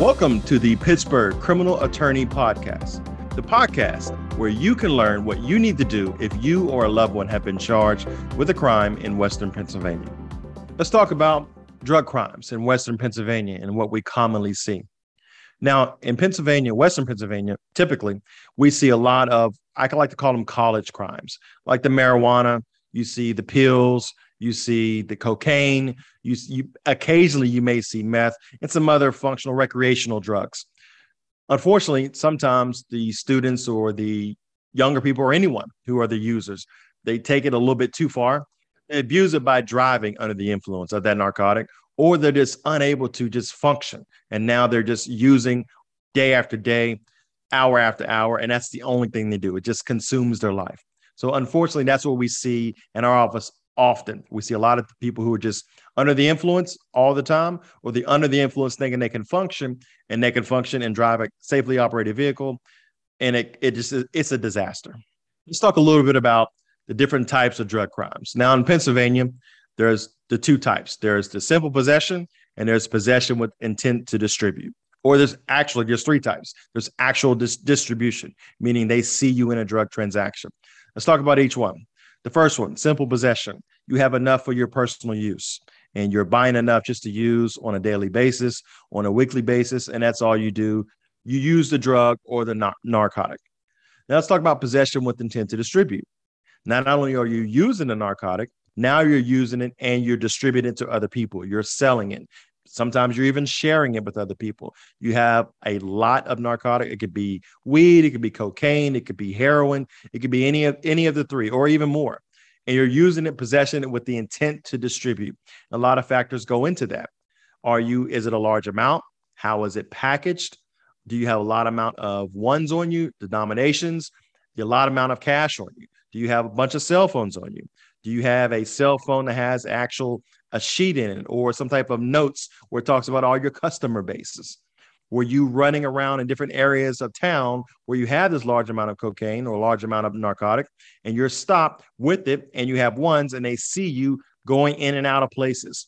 Welcome to the Pittsburgh Criminal Attorney Podcast, the podcast where you can learn what you need to do if you or a loved one have been charged with a crime in Western Pennsylvania. Let's talk about drug crimes in Western Pennsylvania and what we commonly see. Now, in Pennsylvania, Western Pennsylvania, typically we see a lot of, I like to call them college crimes, like the marijuana, you see the pills, you see the cocaine, you, you occasionally you may see meth and some other functional recreational drugs. Unfortunately, sometimes the students or the younger people or anyone who are the users, they take it a little bit too far. They abuse it by driving under the influence of that narcotic, or they're just unable to just function. And now they're just using day after day, hour after hour, and that's the only thing they do. It just consumes their life. So unfortunately, that's what we see in our office often. We see a lot of people who are just under the influence all the time, or the under the influence thinking they can function and they can function and drive a safely operated vehicle. And it, it just it's a disaster. Let's talk a little bit about the different types of drug crimes. Now in Pennsylvania, there's the two types. There's the simple possession and there's possession with intent to distribute. Or there's actually there's three types. There's actual dis- distribution, meaning they see you in a drug transaction. Let's talk about each one. The first one, simple possession. You have enough for your personal use and you're buying enough just to use on a daily basis, on a weekly basis, and that's all you do. You use the drug or the nar- narcotic. Now let's talk about possession with intent to distribute. Now, not only are you using the narcotic, now you're using it and you're distributing it to other people. You're selling it. Sometimes you're even sharing it with other people. You have a lot of narcotic. It could be weed, it could be cocaine, it could be heroin, it could be any of any of the three, or even more. And you're using it, possession with the intent to distribute. A lot of factors go into that. Are you? Is it a large amount? How is it packaged? Do you have a lot amount of ones on you, denominations? A lot amount of cash on you? Do you have a bunch of cell phones on you? Do you have a cell phone that has actual a sheet in it or some type of notes where it talks about all your customer bases? Were you running around in different areas of town where you have this large amount of cocaine or large amount of narcotic and you're stopped with it and you have ones and they see you going in and out of places,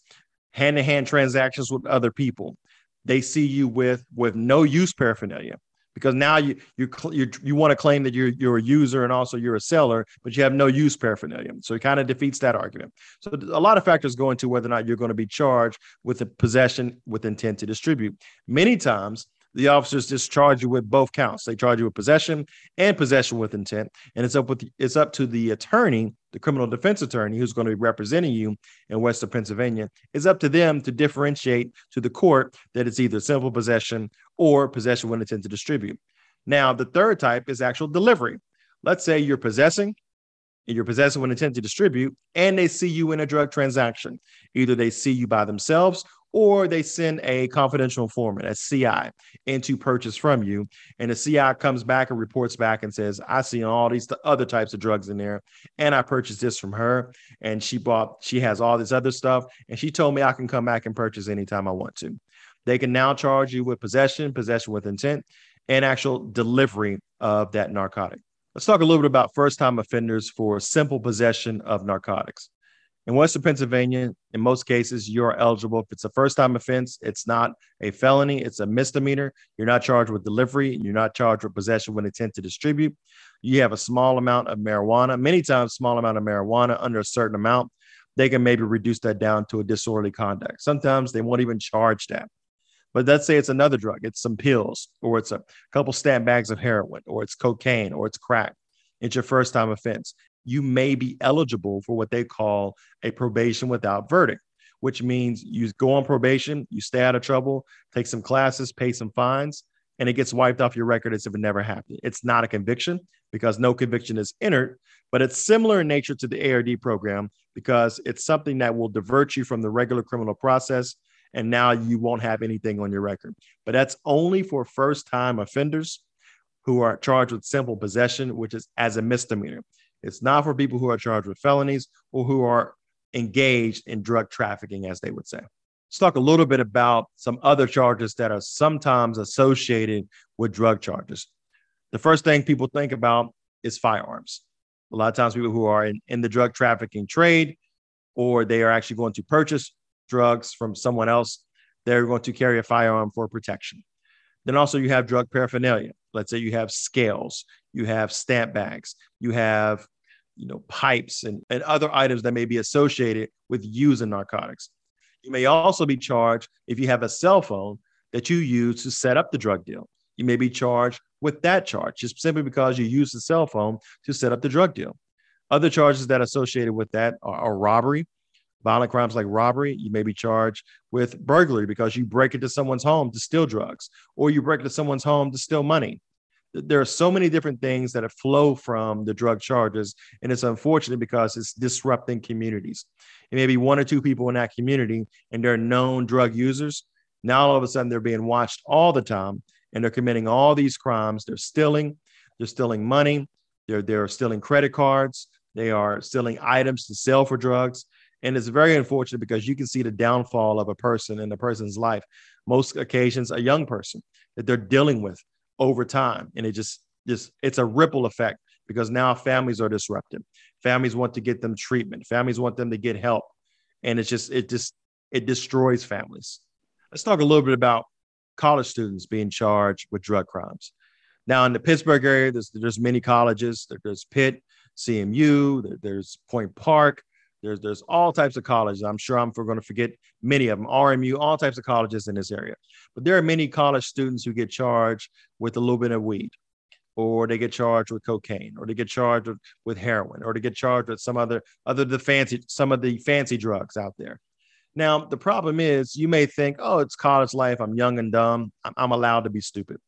hand to hand transactions with other people. They see you with with no use paraphernalia because now you you you, you want to claim that you're you're a user and also you're a seller, but you have no use paraphernalia. So it kind of defeats that argument. So a lot of factors go into whether or not you're going to be charged with a possession with intent to distribute. Many times the officers just charge you with both counts. They charge you with possession and possession with intent, and it's up with the, it's up to the attorney, the criminal defense attorney, who's going to be representing you in Western Pennsylvania. It's up to them to differentiate to the court that it's either simple possession or possession with intent to distribute. Now, the third type is actual delivery. Let's say you're possessing and you're possessing with intent to distribute, and they see you in a drug transaction. Either they see you by themselves or they send a confidential informant, a CI, in to purchase from you. And the CI comes back and reports back and says, I see all these other types of drugs in there. And I purchased this from her. And she bought, she has all this other stuff. And she told me I can come back and purchase anytime I want to. They can now charge you with possession, possession with intent, and actual delivery of that narcotic. Let's talk a little bit about first time offenders for simple possession of narcotics. In Western Pennsylvania, in most cases, you're eligible. If it's a first time offense, it's not a felony, it's a misdemeanor. You're not charged with delivery, you're not charged with possession with intent to distribute. You have a small amount of marijuana, many times, small amount of marijuana under a certain amount. They can maybe reduce that down to a disorderly conduct. Sometimes they won't even charge that. But let's say it's another drug, it's some pills, or it's a couple stamp bags of heroin, or it's cocaine, or it's crack. It's your first time offense you may be eligible for what they call a probation without verdict, which means you go on probation, you stay out of trouble, take some classes, pay some fines, and it gets wiped off your record as if it never happened. It's not a conviction because no conviction is entered, but it's similar in nature to the ARD program because it's something that will divert you from the regular criminal process. And now you won't have anything on your record. But that's only for first time offenders who are charged with simple possession, which is as a misdemeanor. It's not for people who are charged with felonies or who are engaged in drug trafficking, as they would say. Let's talk a little bit about some other charges that are sometimes associated with drug charges. The first thing people think about is firearms. A lot of times, people who are in, in the drug trafficking trade or they are actually going to purchase drugs from someone else, they're going to carry a firearm for protection. Then also you have drug paraphernalia. Let's say you have scales, you have stamp bags, you have you know pipes and, and other items that may be associated with using narcotics. You may also be charged if you have a cell phone that you use to set up the drug deal. You may be charged with that charge just simply because you use the cell phone to set up the drug deal. Other charges that are associated with that are, are robbery, violent crimes like robbery. You may be charged with burglary because you break into someone's home to steal drugs, or you break into someone's home to steal money. There are so many different things that flow from the drug charges, and it's unfortunate because it's disrupting communities. It may be one or two people in that community, and they're known drug users. Now all of a sudden they're being watched all the time, and they're committing all these crimes. They're stealing, they're stealing money, they're they're stealing credit cards, they are stealing items to sell for drugs. And it's very unfortunate because you can see the downfall of a person in a person's life, most occasions a young person that they're dealing with over time. And it just, just it's a ripple effect because now families are disrupted. Families want to get them treatment. Families want them to get help. And it's just, it just, it destroys families. Let's talk a little bit about college students being charged with drug crimes. Now in the Pittsburgh area, there's, there's many colleges. There's Pitt, CMU, there's Point Park, there's there's all types of colleges. I'm sure I'm going to forget many of them. RMU, all types of colleges in this area. But there are many college students who get charged with a little bit of weed, or they get charged with cocaine, or they get charged with, with heroin, or they get charged with some other other the fancy some of the fancy drugs out there. Now the problem is, you may think, oh, it's college life. I'm young and dumb. I'm, I'm allowed to be stupid.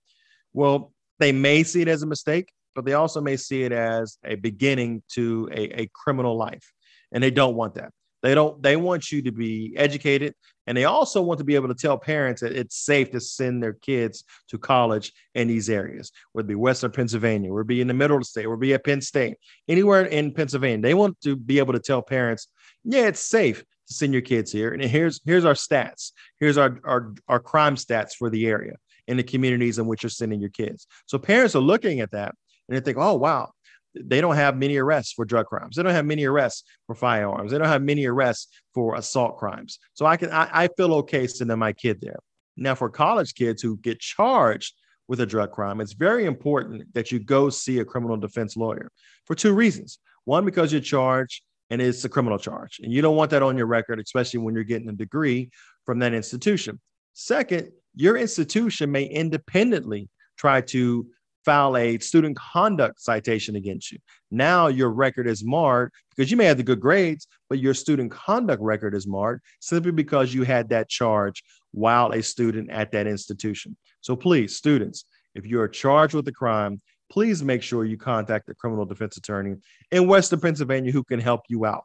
Well, they may see it as a mistake, but they also may see it as a beginning to a, a criminal life and they don't want that. They don't. They want you to be educated, and they also want to be able to tell parents that it's safe to send their kids to college in these areas, whether it be Western Pennsylvania, or be in the middle of the state, or be at Penn State, anywhere in Pennsylvania. They want to be able to tell parents, yeah, it's safe to send your kids here. And here's here's our stats. Here's our our, our crime stats for the area in the communities in which you're sending your kids. So parents are looking at that and they think, oh wow, they don't have many arrests for drug crimes. They don't have many arrests for firearms. They don't have many arrests for assault crimes. So I can I, I feel okay sending my kid there. Now, for college kids who get charged with a drug crime, it's very important that you go see a criminal defense lawyer for two reasons. One, because you're charged and it's a criminal charge, and you don't want that on your record, especially when you're getting a degree from that institution. Second, your institution may independently try to file a student conduct citation against you. Now your record is marred because you may have the good grades, but your student conduct record is marred simply because you had that charge while a student at that institution. So please, students, if you are charged with a crime, please make sure you contact a criminal defense attorney in Western Pennsylvania who can help you out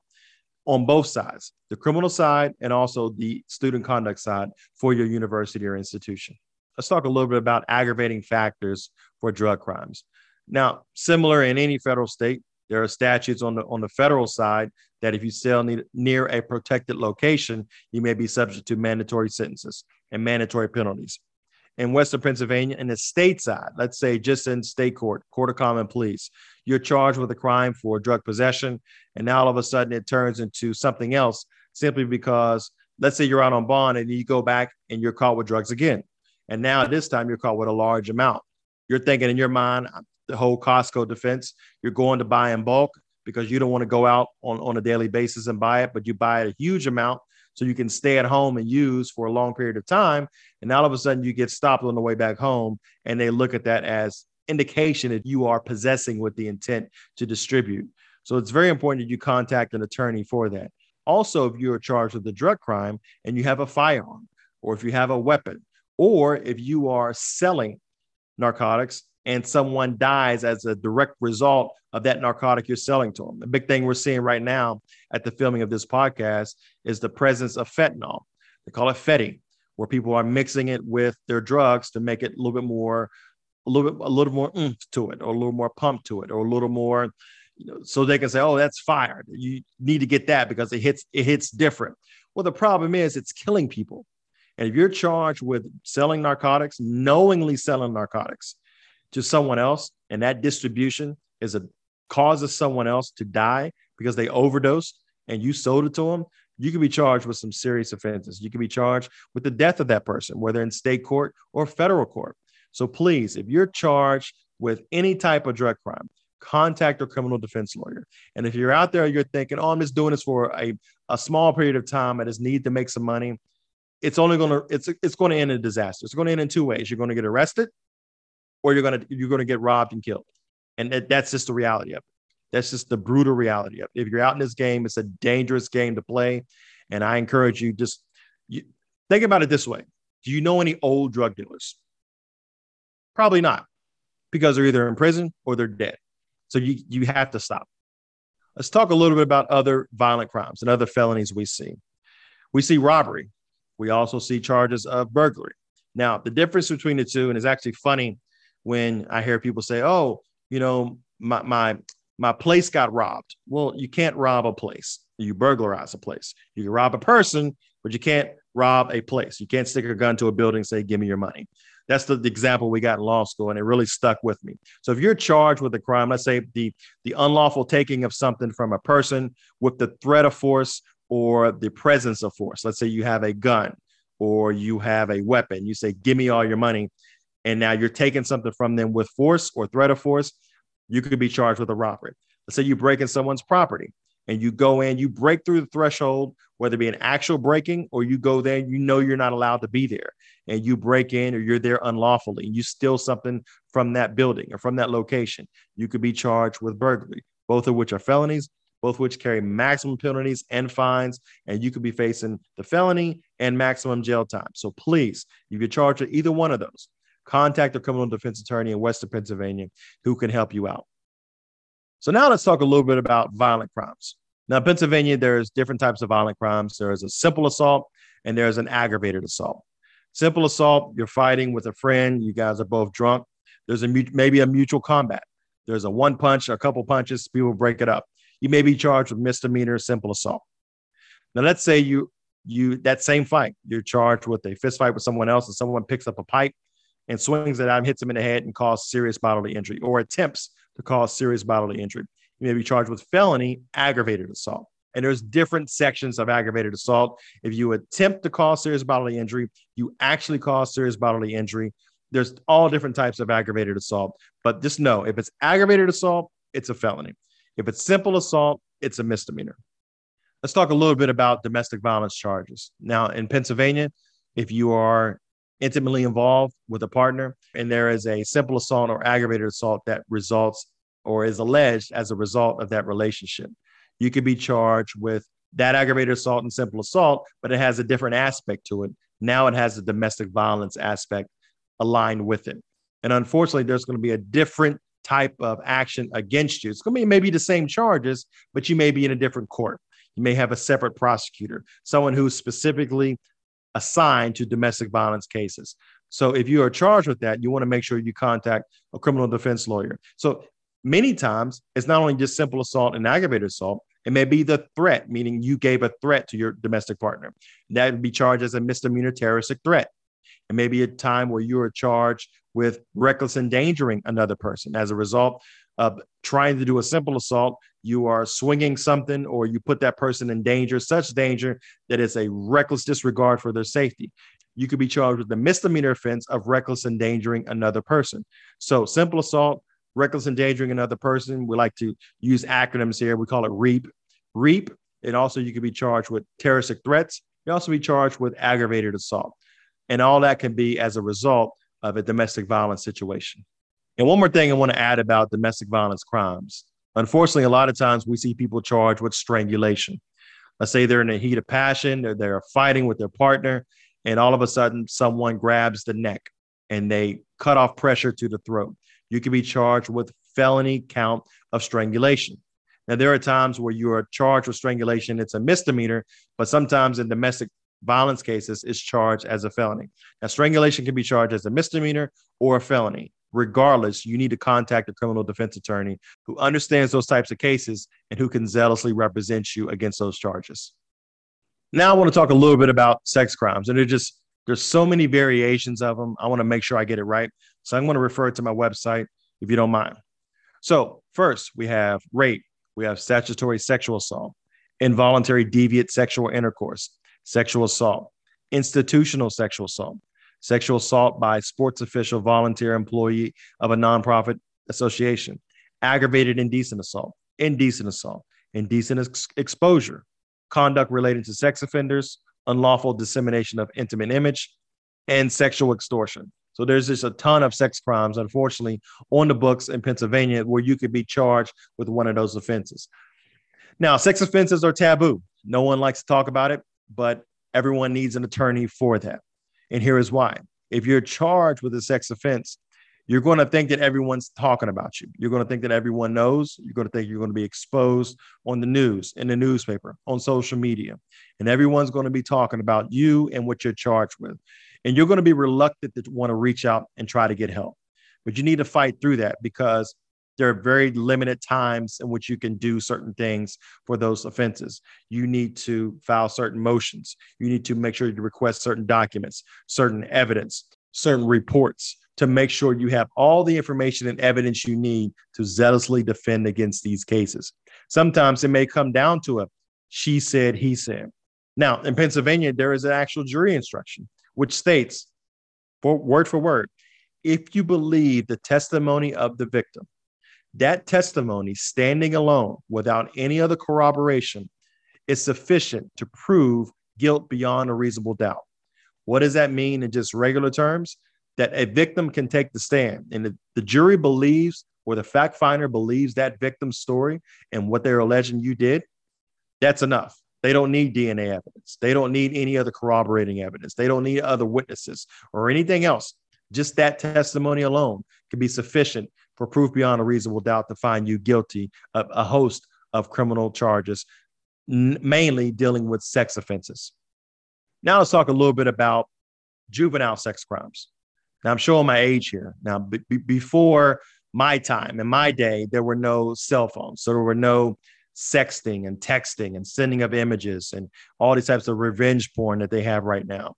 on both sides, the criminal side and also the student conduct side for your university or institution let's talk a little bit about aggravating factors for drug crimes. Now, similar in any federal state, there are statutes on the on the federal side that if you sell near a protected location, you may be subject to mandatory sentences and mandatory penalties. In Western Pennsylvania, in the state side, let's say just in state court, court of common pleas, you're charged with a crime for drug possession, and now all of a sudden it turns into something else simply because, let's say you're out on bond and you go back and you're caught with drugs again. And now at this time, you're caught with a large amount. You're thinking in your mind, the whole Costco defense, you're going to buy in bulk because you don't want to go out on, on a daily basis and buy it, but you buy it a huge amount so you can stay at home and use for a long period of time. And all of a sudden you get stopped on the way back home and they look at that as indication that you are possessing with the intent to distribute. So it's very important that you contact an attorney for that. Also, if you're charged with a drug crime and you have a firearm or if you have a weapon or if you are selling narcotics and someone dies as a direct result of that narcotic you're selling to them. The big thing we're seeing right now at the filming of this podcast is the presence of fentanyl. They call it fetty, where people are mixing it with their drugs to make it a little bit more, a little bit, a little more oomph to it, or a little more pump to it, or a little more, you know, so they can say, "Oh, that's fire. You need to get that because it hits, it hits different." Well, the problem is it's killing people. And if you're charged with selling narcotics, knowingly selling narcotics to someone else, and that distribution is a causes someone else to die because they overdosed and you sold it to them, you can be charged with some serious offenses. You can be charged with the death of that person, whether in state court or federal court. So please, if you're charged with any type of drug crime, contact a criminal defense lawyer. And if you're out there, you're thinking, oh, I'm just doing this for a, a small period of time. I just need to make some money. It's only going to, it's, it's going to end in disaster. It's going to end in two ways. You're going to get arrested or you're going to, you're going to get robbed and killed. And that, that's just the reality of it. That's just the brutal reality of it. If you're out in this game, it's a dangerous game to play. And I encourage you just you, think about it this way. Do you know any old drug dealers? Probably not because they're either in prison or they're dead. So you, you have to stop. Let's talk a little bit about other violent crimes and other felonies we see. We see robbery. We also see charges of burglary. Now, the difference between the two, and it's actually funny when I hear people say, "Oh, you know, my my my place got robbed." Well, you can't rob a place. You burglarize a place. You can rob a person, but you can't rob a place. You can't stick a gun to a building and say, "Give me your money." That's the, the, example we got in law school, and it really stuck with me. So if you're charged with a crime, let's say the the unlawful taking of something from a person with the threat of force or the presence of force. Let's say you have a gun or you have a weapon. You say, "Give me all your money," and now you're taking something from them with force or threat of force. You could be charged with a robbery. Let's say you break in someone's property and you go in, you break through the threshold, whether it be an actual breaking or you go there, you know you're not allowed to be there, and you break in or you're there unlawfully and you steal something from that building or from that location, you could be charged with burglary, both of which are felonies, both which carry maximum penalties and fines, and you could be facing the felony and maximum jail time. So please, if you're charged with either one of those, contact a criminal defense attorney in Western Pennsylvania who can help you out. So now let's talk a little bit about violent crimes. Now, Pennsylvania, there's different types of violent crimes. There is a simple assault and there's an aggravated assault. Simple assault, you're fighting with a friend. You guys are both drunk. There's a maybe a mutual combat. There's a one punch, a couple punches. People break it up. You may be charged with misdemeanor simple assault. Now, let's say you you that same fight, you're charged with a fist fight with someone else, and someone picks up a pipe and swings it out and hits him in the head and causes serious bodily injury, or attempts to cause serious bodily injury. You may be charged with felony aggravated assault. And there's different sections of aggravated assault. If you attempt to cause serious bodily injury, you actually cause serious bodily injury. There's all different types of aggravated assault. But just know if it's aggravated assault, it's a felony. If it's simple assault, it's a misdemeanor. Let's talk a little bit about domestic violence charges. Now, in Pennsylvania, if you are intimately involved with a partner and there is a simple assault or aggravated assault that results or is alleged as a result of that relationship, you could be charged with that aggravated assault and simple assault, but it has a different aspect to it. Now it has a domestic violence aspect aligned with it. And unfortunately, there's going to be a different type of action against you. It's going to be maybe the same charges, but you may be in a different court. You may have a separate prosecutor, someone who's specifically assigned to domestic violence cases. So if you are charged with that, you want to make sure you contact a criminal defense lawyer. So many times it's not only just simple assault and aggravated assault, it may be the threat, meaning you gave a threat to your domestic partner. That would be charged as a misdemeanor terroristic threat. It may be a time where you are charged with reckless endangering another person as a result of trying to do a simple assault. You are swinging something or you put that person in danger, such danger that it's a reckless disregard for their safety. You could be charged with the misdemeanor offense of reckless endangering another person. So, simple assault, reckless endangering another person. We like to use acronyms here. We call it REAP. REAP. And also, you could be charged with terroristic threats. You also be charged with aggravated assault. And all that can be as a result of a domestic violence situation. And one more thing I want to add about domestic violence crimes. Unfortunately, a lot of times we see people charged with strangulation. Let's say they're in a heat of passion, they're, they're fighting with their partner, and all of a sudden someone grabs the neck and they cut off pressure to the throat you can be charged with felony count of strangulation. Now, there are times where you are charged with strangulation, it's a misdemeanor, but sometimes in domestic violence cases, is charged as a felony. Now, strangulation can be charged as a misdemeanor or a felony. Regardless, you need to contact a criminal defense attorney who understands those types of cases and who can zealously represent you against those charges. Now, I want to talk a little bit about sex crimes, and they're just there's so many variations of them. I want to make sure I get it right. So I'm going to refer to my website if you don't mind. So, first, we have rape, we have statutory sexual assault, involuntary deviant sexual intercourse, sexual assault, institutional sexual assault, sexual assault by sports official, volunteer employee of a nonprofit association, aggravated indecent assault, indecent assault, indecent ex- exposure, conduct related to sex offenders, unlawful dissemination of intimate image, and sexual extortion. So there's just a ton of sex crimes, unfortunately, on the books in Pennsylvania where you could be charged with one of those offenses. Now, sex offenses are taboo. No one likes to talk about it, but everyone needs an attorney for that. And here is why. If you're charged with a sex offense, you're going to think that everyone's talking about you. You're going to think that everyone knows. You're going to think you're going to be exposed on the news, in the newspaper, on social media. And everyone's going to be talking about you and what you're charged with. And you're going to be reluctant to want to reach out and try to get help. But you need to fight through that because there are very limited times in which you can do certain things for those offenses. You need to file certain motions. You need to make sure you request certain documents, certain evidence, certain reports to make sure you have all the information and evidence you need to zealously defend against these cases. Sometimes it may come down to a she said, he said. Now, in Pennsylvania, there is an actual jury instruction which states, for word for word, if you believe the testimony of the victim, that testimony standing alone without any other corroboration is sufficient to prove guilt beyond a reasonable doubt. What does that mean in just regular terms? That a victim can take the stand and the, the jury believes or the fact finder believes that victim's story and what they're alleging you did, that's enough. They don't need DNA evidence. They don't need any other corroborating evidence. They don't need other witnesses or anything else. Just that testimony alone can be sufficient for proof beyond a reasonable doubt to find you guilty of a host of criminal charges, n- mainly dealing with sex offenses. Now let's talk a little bit about juvenile sex crimes. Now I'm showing my age here. Now b- before my time in my day, there were no cell phones, so there were no sexting and texting and sending of images and all these types of revenge porn that they have right now.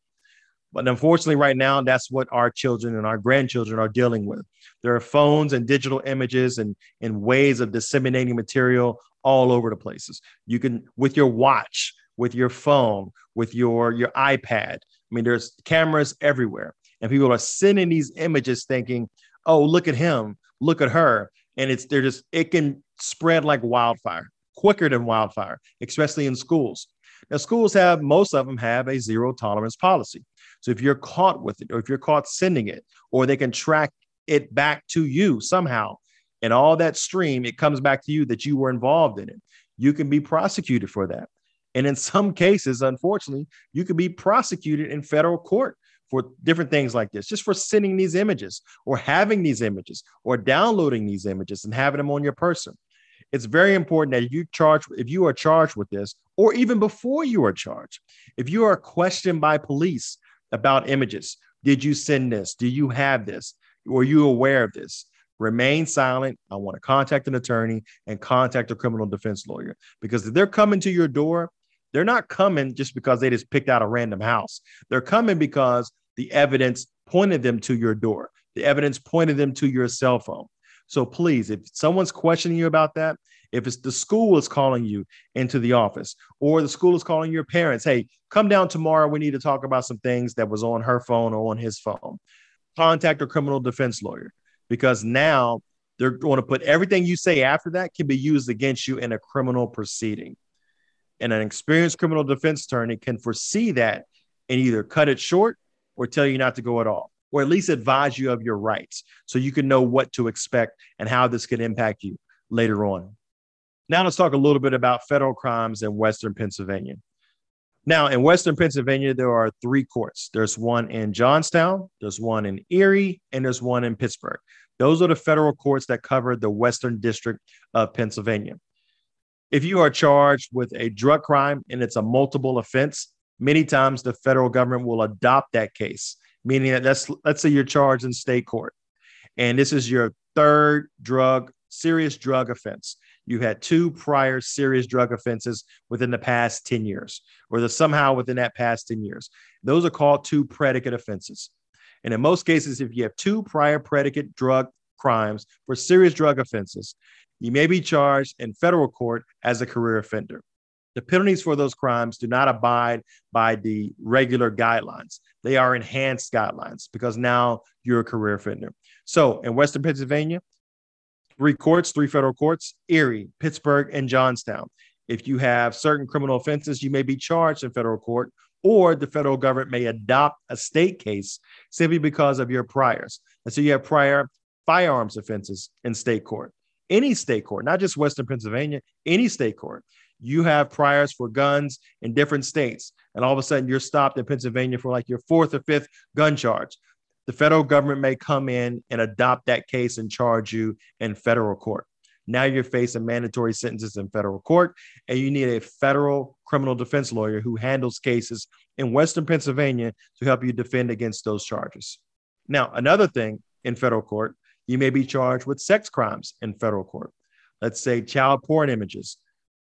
But unfortunately, right now, that's what our children and our grandchildren are dealing with. There are phones and digital images and, and ways of disseminating material all over the places. You can, with your watch, with your phone, with your, your iPad. I mean, there's cameras everywhere. And people are sending these images thinking, oh, look at him, look at her. And it's, they're just, it can spread like wildfire, quicker than wildfire, especially in schools. Now, schools have, most of them have a zero tolerance policy. So if you're caught with it, or if you're caught sending it, or they can track it back to you somehow, and all that stream, it comes back to you that you were involved in it. You can be prosecuted for that. And in some cases, unfortunately, you could be prosecuted in federal court for different things like this, just for sending these images or having these images or downloading these images and having them on your person. It's very important that you charge, if you are charged with this, or even before you are charged, if you are questioned by police about images. Did you send this? Do you have this? Were you aware of this? Remain silent. I want to contact an attorney and contact a criminal defense lawyer because if they're coming to your door, they're not coming just because they just picked out a random house. They're coming because the evidence pointed them to your door. The evidence pointed them to your cell phone. So please, if someone's questioning you about that, if it's the school is calling you into the office or the school is calling your parents, hey, come down tomorrow. We need to talk about some things that was on her phone or on his phone. Contact a criminal defense lawyer because now they're going to put everything you say after that can be used against you in a criminal proceeding. And an experienced criminal defense attorney can foresee that and either cut it short or tell you not to go at all, or at least advise you of your rights so you can know what to expect and how this could impact you later on. Now let's talk a little bit about federal crimes in Western Pennsylvania. Now, in Western Pennsylvania, there are three courts. There's one in Johnstown, there's one in Erie, and there's one in Pittsburgh. Those are the federal courts that cover the Western District of Pennsylvania. If you are charged with a drug crime and it's a multiple offense, many times the federal government will adopt that case, meaning that let's, let's say you're charged in state court and this is your third drug, serious drug offense you had two prior serious drug offenses within the past 10 years, or the, somehow within that past 10 years. Those are called two predicate offenses. And in most cases, if you have two prior predicate drug crimes for serious drug offenses, you may be charged in federal court as a career offender. the penalties for those crimes do not abide by the regular guidelines. They are enhanced guidelines because now you're a career offender. So in Western Pennsylvania, three courts, three federal courts, Erie, Pittsburgh, and Johnstown. If you have certain criminal offenses, you may be charged in federal court, or the federal government may adopt a state case simply because of your priors. And so you have prior firearms offenses in state court, any state court, not just Western Pennsylvania, any state court. You have priors for guns in different states, and all of a sudden you're stopped in Pennsylvania for like your fourth or fifth gun charge the federal government may come in and adopt that case and charge you in federal court. Now you're facing mandatory sentences in federal court, and you need a federal criminal defense lawyer who handles cases in Western Pennsylvania to help you defend against those charges. Now, another thing in federal court, you may be charged with sex crimes in federal court. Let's say child porn images,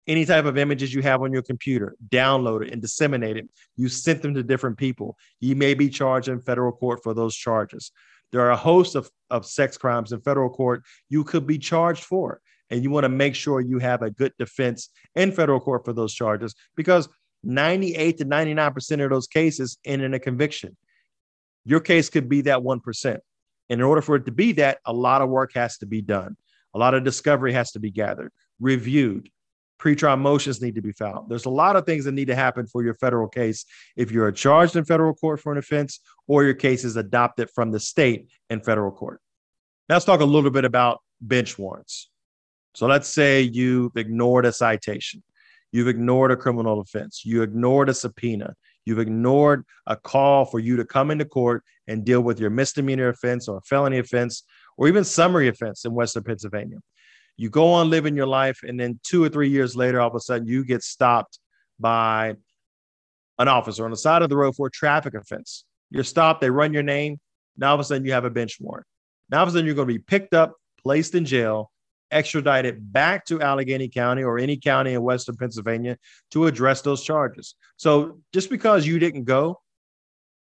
any type of images you have on your computer, download it and disseminate it. You sent them to different people. You may be charged in federal court for those charges. There are a host of, of sex crimes in federal court you could be charged for. And you want to make sure you have a good defense in federal court for those charges because 98 to 99% of those cases end in a conviction. Your case could be that 1%. And in order for it to be that, a lot of work has to be done. A lot of discovery has to be gathered, reviewed, Pretrial motions need to be filed. There's a lot of things that need to happen for your federal case if you're charged in federal court for an offense or your case is adopted from the state in federal court. Now let's talk a little bit about bench warrants. So let's say you've ignored a citation, you've ignored a criminal offense, you ignored a subpoena, you've ignored a call for you to come into court and deal with your misdemeanor offense or felony offense or even summary offense in Western Pennsylvania you go on living your life and then two or three years later all of a sudden you get stopped by an officer on the side of the road for a traffic offense. You're stopped they run your name now all of a sudden you have a bench warrant. Now all of a sudden you're going to be picked up placed in jail extradited back to allegheny county or any county in western pennsylvania to address those charges. So just because you didn't go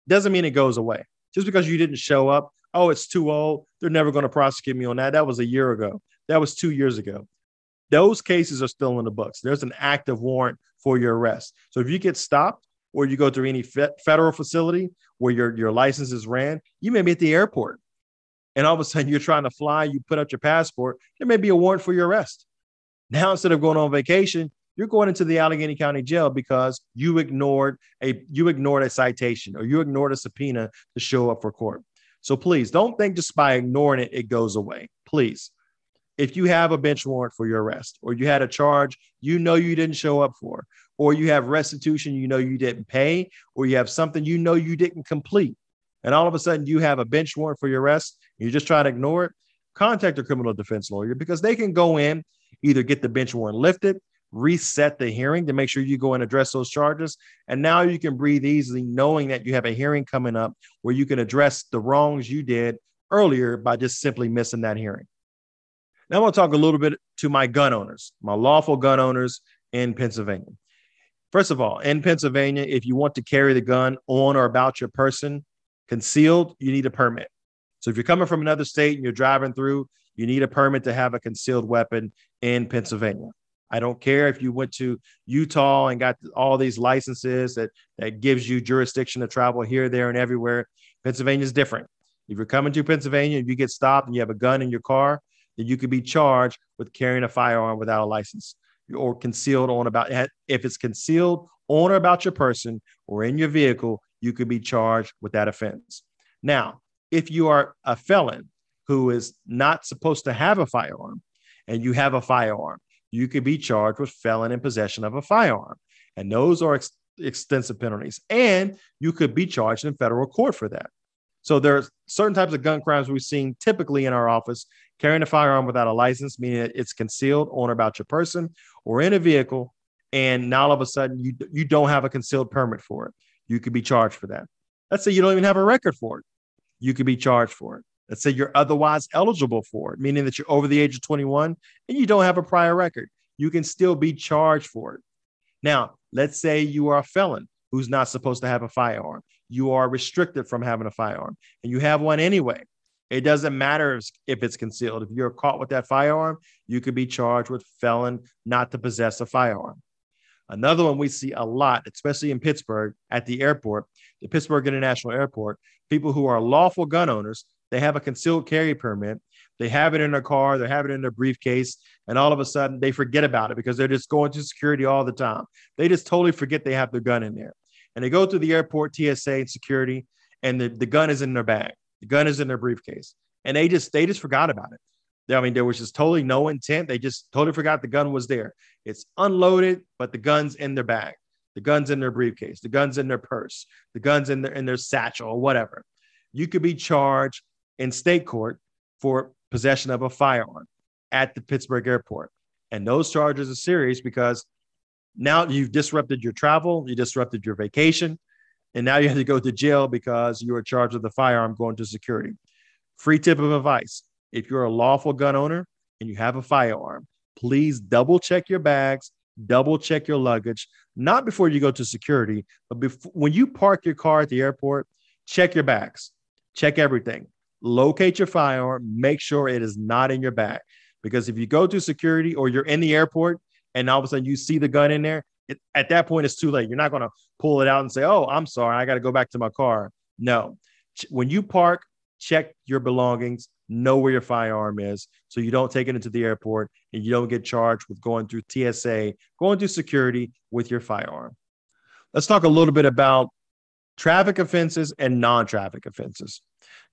doesn't mean it goes away. Just because you didn't show up oh it's too old they're never going to prosecute me on that. That was a year ago that was two years ago. Those cases are still in the books. There's an active warrant for your arrest. So if you get stopped or you go through any fe- federal facility where your, your license is ran, you may be at the airport. And all of a sudden you're trying to fly, you put out your passport, there may be a warrant for your arrest. Now, instead of going on vacation, you're going into the Allegheny County Jail because you ignored a you ignored a citation or you ignored a subpoena to show up for court. So please don't think just by ignoring it, it goes away. Please if you have a bench warrant for your arrest or you had a charge you know you didn't show up for or you have restitution you know you didn't pay or you have something you know you didn't complete and all of a sudden you have a bench warrant for your arrest you're just try to ignore it contact a criminal defense lawyer because they can go in either get the bench warrant lifted reset the hearing to make sure you go and address those charges and now you can breathe easily knowing that you have a hearing coming up where you can address the wrongs you did earlier by just simply missing that hearing now, I want to talk a little bit to my gun owners, my lawful gun owners in Pennsylvania. First of all, in Pennsylvania, if you want to carry the gun on or about your person concealed, you need a permit. So if you're coming from another state and you're driving through, you need a permit to have a concealed weapon in Pennsylvania. I don't care if you went to Utah and got all these licenses that, that gives you jurisdiction to travel here, there, and everywhere. Pennsylvania is different. If you're coming to Pennsylvania and you get stopped and you have a gun in your car, then you could be charged with carrying a firearm without a license or concealed on about if it's concealed on or about your person or in your vehicle, you could be charged with that offense. Now, if you are a felon who is not supposed to have a firearm and you have a firearm, you could be charged with felon in possession of a firearm. And those are ex- extensive penalties. And you could be charged in federal court for that. So there's certain types of gun crimes we've seen typically in our office carrying a firearm without a license, meaning it's concealed on or about your person or in a vehicle, and now all of a sudden you you don't have a concealed permit for it. You could be charged for that. Let's say you don't even have a record for it. You could be charged for it. Let's say you're otherwise eligible for it, meaning that you're over the age of 21 and you don't have a prior record. You can still be charged for it. Now, let's say you are a felon who's not supposed to have a firearm. You are restricted from having a firearm and you have one anyway. It doesn't matter if it's concealed. If you're caught with that firearm, you could be charged with felon not to possess a firearm. Another one we see a lot, especially in Pittsburgh at the airport, the Pittsburgh International Airport, people who are lawful gun owners, they have a concealed carry permit. They have it in their car, they have it in their briefcase, and all of a sudden they forget about it because they're just going to security all the time. They just totally forget they have their gun in there. And they go through the airport, TSA, and security, and the, the gun is in their bag. The gun is in their briefcase. And they just they just forgot about it. I mean, there was just totally no intent. They just totally forgot the gun was there. It's unloaded, but the gun's in their bag, the gun's in their briefcase, the gun's in their purse, the gun's in their in their satchel or whatever. You could be charged in state court for possession of a firearm at the Pittsburgh airport. And those charges are serious because now you've disrupted your travel, you disrupted your vacation, and now you have to go to jail because you were charged with a firearm going to security. Free tip of advice if you're a lawful gun owner and you have a firearm, please double check your bags, double check your luggage, not before you go to security, but before, when you park your car at the airport, check your bags, check everything, locate your firearm, make sure it is not in your bag. Because if you go to security or you're in the airport and all of a sudden you see the gun in there, it, at that point it's too late. You're not going to pull it out and say, "Oh, I'm sorry, I got to go back to my car." No, when you park, check your belongings, know where your firearm is so you don't take it into the airport and you don't get charged with going through TSA, going through security with your firearm. Let's talk a little bit about traffic offenses and non-traffic offenses.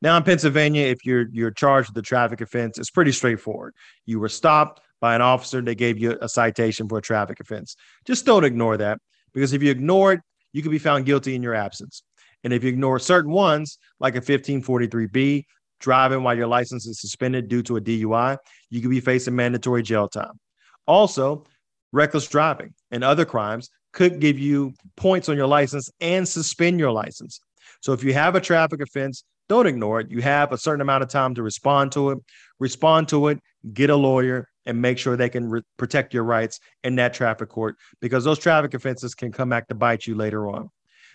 Now in Pennsylvania, if you're you're charged with a traffic offense, it's pretty straightforward. You were stopped by an officer, they gave you a citation for a traffic offense. Just don't ignore that because if you ignore it, you could be found guilty in your absence. And if you ignore certain ones, like a 1543B, driving while your license is suspended due to a DUI, you could be facing mandatory jail time. Also, reckless driving and other crimes could give you points on your license and suspend your license. So if you have a traffic offense, don't ignore it. You have a certain amount of time to respond to it. Respond to it, get a lawyer, and make sure they can re- protect your rights in that traffic court because those traffic offenses can come back to bite you later on.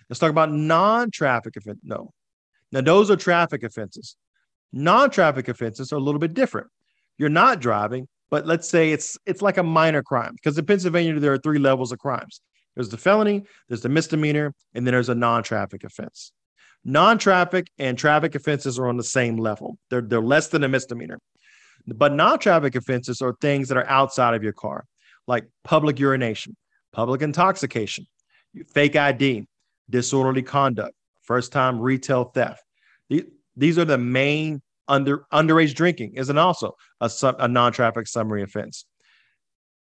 Let's talk about non-traffic offense. No, now those are traffic offenses. Non-traffic offenses are a little bit different. You're not driving, but let's say it's it's like a minor crime because in Pennsylvania there are three levels of crimes. There's the felony, there's the misdemeanor, and then there's a non-traffic offense. Non-traffic and traffic offenses are on the same level. They're they're less than a misdemeanor. But non-traffic offenses are things that are outside of your car, like public urination, public intoxication, fake ID, disorderly conduct, first time retail theft. These are the main under underage drinking isn't also a, a non-traffic summary offense.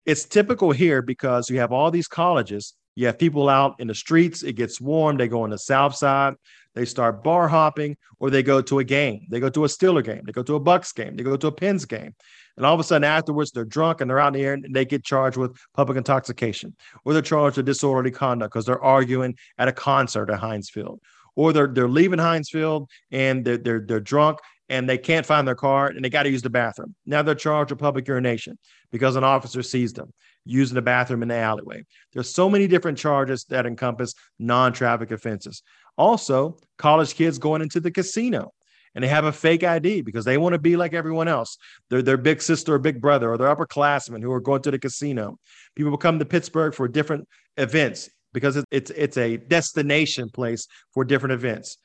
It's typical here because you have all these colleges. You have people out in the streets. It gets warm. They go on the south side. They start bar hopping, or they go to a game. They go to a Steeler game. They go to a Bucs game. They go to a Pens game. And all of a sudden, afterwards, they're drunk and they're out in the air and they get charged with public intoxication, or they're charged with disorderly conduct because they're arguing at a concert at Heinz Field, or they're they're leaving Heinz Field and they're they're, they're drunk and they can't find their car and they got to use the bathroom. Now they're charged with public urination because an officer sees them using the bathroom in the alleyway. There's so many different charges that encompass non-traffic offenses. Also, college kids going into the casino and they have a fake ID because they want to be like everyone else. They're their big sister or big brother or their upperclassmen who are going to the casino. People come to Pittsburgh for different events because it's it's a destination place for different events.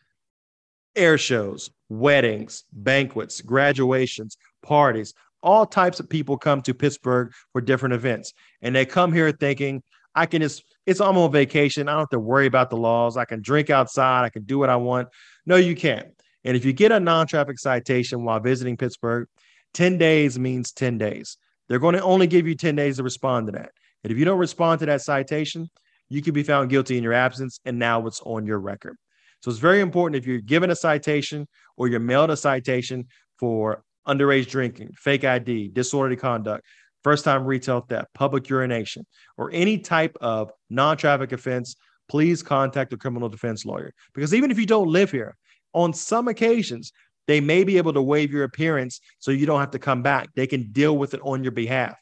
Air shows, weddings, banquets, graduations, parties, all types of people come to Pittsburgh for different events. And they come here thinking, I can just, it's I'm on vacation. I don't have to worry about the laws. I can drink outside. I can do what I want. No, you can't. And if you get a non traffic citation while visiting Pittsburgh, 10 days means 10 days. They're going to only give you 10 days to respond to that. And if you don't respond to that citation, you can be found guilty in your absence. And now it's on your record. So it's very important if you're given a citation or you're mailed a citation for underage drinking, fake ID, disorderly conduct, first time retail theft, public urination, or any type of non traffic offense, please contact a criminal defense lawyer. Because even if you don't live here, on some occasions, they may be able to waive your appearance so you don't have to come back. They can deal with it on your behalf.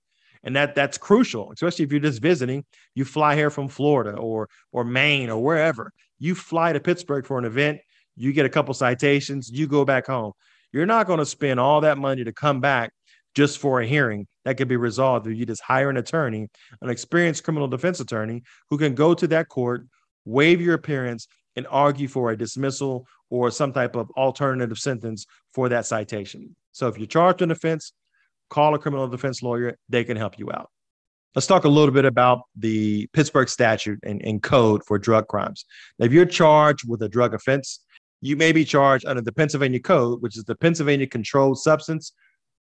And that that's crucial, especially if you're just visiting. You fly here from Florida or or Maine or wherever. You fly to Pittsburgh for an event, you get a couple citations, you go back home. You're not going to spend all that money to come back just for a hearing that could be resolved if you just hire an attorney, an experienced criminal defense attorney who can go to that court, waive your appearance, and argue for a dismissal or some type of alternative sentence for that citation. So if you're charged an offense, call a criminal defense lawyer. They can help you out. Let's talk a little bit about the Pittsburgh statute and, and code for drug crimes. Now, if you're charged with a drug offense, you may be charged under the Pennsylvania Code, which is the Pennsylvania Controlled Substance,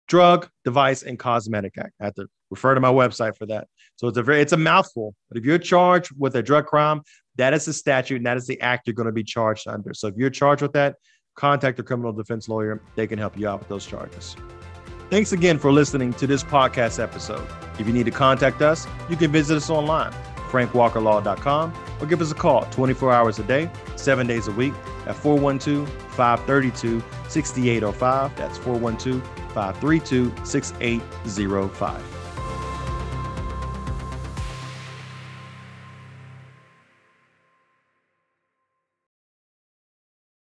Drug, Device, and Cosmetic Act. I have to refer to my website for that. So it's a very it's a mouthful. But if you're charged with a drug crime, that is the statute and that is the act you're going to be charged under. So if you're charged with that, contact a criminal defense lawyer. They can help you out with those charges. Thanks again for listening to this podcast episode. If you need to contact us, you can visit us online, frankwalkerlaw.com, or give us a call 24 hours a day, seven days a week at 412 532 6805. That's 412 532 6805.